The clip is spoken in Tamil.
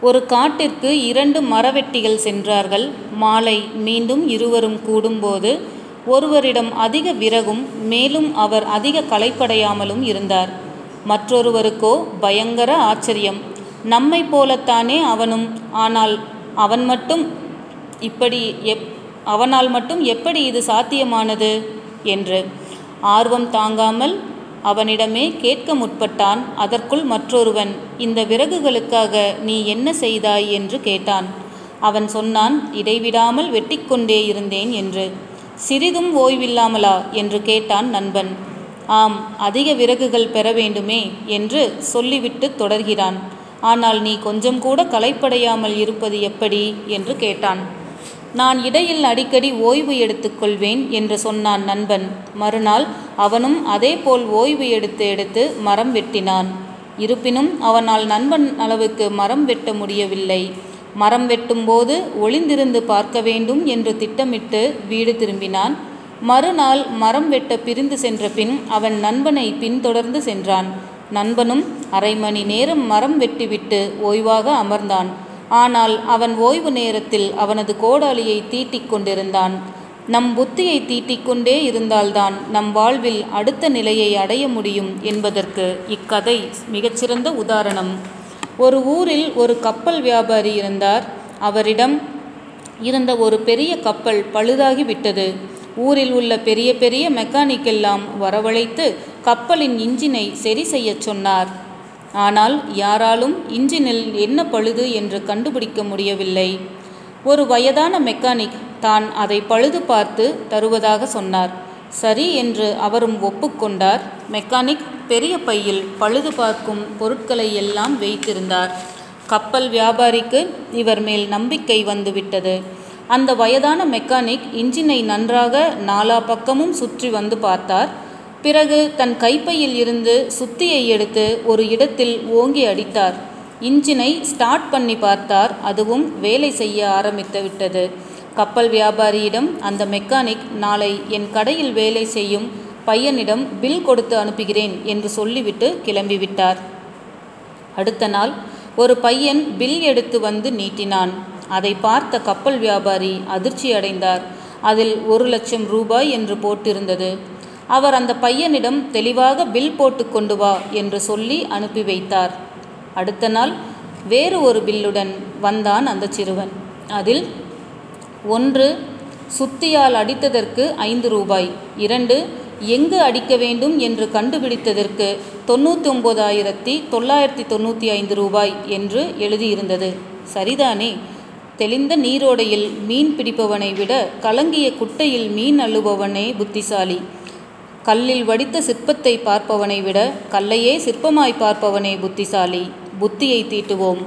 ஒரு காட்டிற்கு இரண்டு மரவெட்டிகள் சென்றார்கள். மாலை மீண்டும் இருவரும் கூடும்போது ஒருவரிடம் அதிக விறகும் மேலும் அவர் அதிக களைப்படையாமலும் இருந்தார். மற்றொருவருக்கோ பயங்கர ஆச்சரியம். நம்மை போலத்தானே அவனும் ஆனால் அவன் மட்டும் இப்படி எப் அவனால் மட்டும் எப்படி இது சாத்தியமானது? என்று. ஆர்வம் தாங்காமல் அவனிடமே கேட்க முற்பட்டான் அதற்குள் மற்றொருவன் இந்த விறகுகளுக்காக நீ என்ன செய்தாய்? என்று கேட்டான். அவன் சொன்னான் இடைவிடாமல் வெட்டிக்கொண்டே இருந்தேன் என்று. சிறிதும் ஓய்வில்லாமலா? என்று கேட்டான் நண்பன். ஆம் அதிக விறகுகள் பெற வேண்டுமே என்று சொல்லிவிட்டு தொடர்கிறான். ஆனால் நீ கொஞ்சம் கூட களைப்படையாமல் இருப்பது எப்படி? என்று கேட்டான். நான் இடையில் அடிக்கடி ஓய்வு எடுத்துக்கொள்வேன் என்று சொன்னான் நண்பன். மறுநாள் அவனும் அதேபோல் ஓய்வு எடுத்து எடுத்து மரம் வெட்டினான். இருப்பினும் அவனால் நண்பன் அளவுக்கு மரம் வெட்ட முடியவில்லை. மரம் வெட்டும்போது ஒளிந்திருந்து பார்க்க வேண்டும் என்று திட்டமிட்டு வீடு திரும்பினான். மறுநாள் மரம் வெட்ட பிரிந்து சென்ற பின் அவன் நண்பனை பின்தொடர்ந்து சென்றான். நண்பனும் அரை மணி நேரம் மரம் வெட்டிவிட்டு ஓய்வாக அமர்ந்தான். ஆனால் அவன் ஓய்வு நேரத்தில் அவனது கோடாலியை தீட்டிக் கொண்டிருந்தான். நம் புத்தியை தீட்டிக்கொண்டே இருந்தால்தான் நம் வாழ்வில் அடுத்த நிலையை அடைய முடியும் என்பதற்கு இக்கதை மிகச்சிறந்த உதாரணம். ஒரு ஊரில் ஒரு கப்பல் வியாபாரி இருந்தார். அவரிடம் இருந்த ஒரு பெரிய கப்பல் பழுதாகி விட்டது. ஊரில் உள்ள பெரிய பெரிய மெக்கானிக் எல்லாம் வரவழைத்து கப்பலின் இன்ஜினை சரி செய்யச் சொன்னார். ஆனால் யாராலும் இன்ஜினில் என்ன பழுது என்று கண்டுபிடிக்க முடியவில்லை. ஒரு வயதான மெக்கானிக் தான் அதை பழுது பார்த்து தருவதாக சொன்னார். சரி என்று அவரும் ஒப்புக்கொண்டார். மெக்கானிக் பெரிய பையில் பழுது பார்க்கும் பொருட்களை எல்லாம் வைத்திருந்தார். கப்பல் வியாபாரிக்கு இவர் மேல் நம்பிக்கை வந்துவிட்டது. அந்த வயதான மெக்கானிக் இன்ஜினை நன்றாக நாலா பக்கமும் சுற்றி வந்து பார்த்தார். பிறகு தன் கைப்பையில் இருந்து சுத்தியை எடுத்து ஒரு இடத்தில் ஓங்கி அடித்தார். இன்ஜினை ஸ்டார்ட் பண்ணி பார்த்தார். அதுவும் வேலை செய்ய ஆரம்பித்து விட்டது. கப்பல் வியாபாரியிடம் அந்த மெக்கானிக் நாளை என் கடையில் வேலை செய்யும் பையனிடம் பில் கொடுத்து அனுப்புகிறேன் என்று சொல்லிவிட்டு கிளம்பிவிட்டார் அடுத்த நாள் ஒரு பையன் பில் எடுத்து வந்து நீட்டினான். அதை பார்த்த கப்பல் வியாபாரி அதிர்ச்சி அடைந்தார் அதில் ஒரு லட்சம் ரூபாய் என்று போட்டிருந்தது. அவர் அந்த பையனிடம் தெளிவாக பில் போட்டு கொண்டு வா என்று சொல்லி அனுப்பி வைத்தார். அடுத்த நாள் வேறு ஒரு பில்லுடன் வந்தான் அந்த சிறுவன். அதில் ஒன்று சுத்தியால் அடித்ததற்கு ஐந்து ரூபாய். இரண்டு எங்கு அடிக்க வேண்டும் என்று கண்டுபிடித்ததற்கு தொண்ணூற்றி ஒம்பதாயிரத்தி தொள்ளாயிரத்தி தொண்ணூற்றி ஐந்து ரூபாய் என்று எழுதியிருந்தது. சரிதானே? தெளிந்த நீரோடையில் மீன் பிடிப்பவனை விட கலங்கிய குட்டையில் மீன் அள்ளுபவனே புத்திசாலி. கல்லில் வடித்த சிற்பத்தை பார்ப்பவனை விட கல்லையே சிற்பமாய் பார்ப்பவனே புத்திசாலி. புத்தியை தீட்டுவோம்.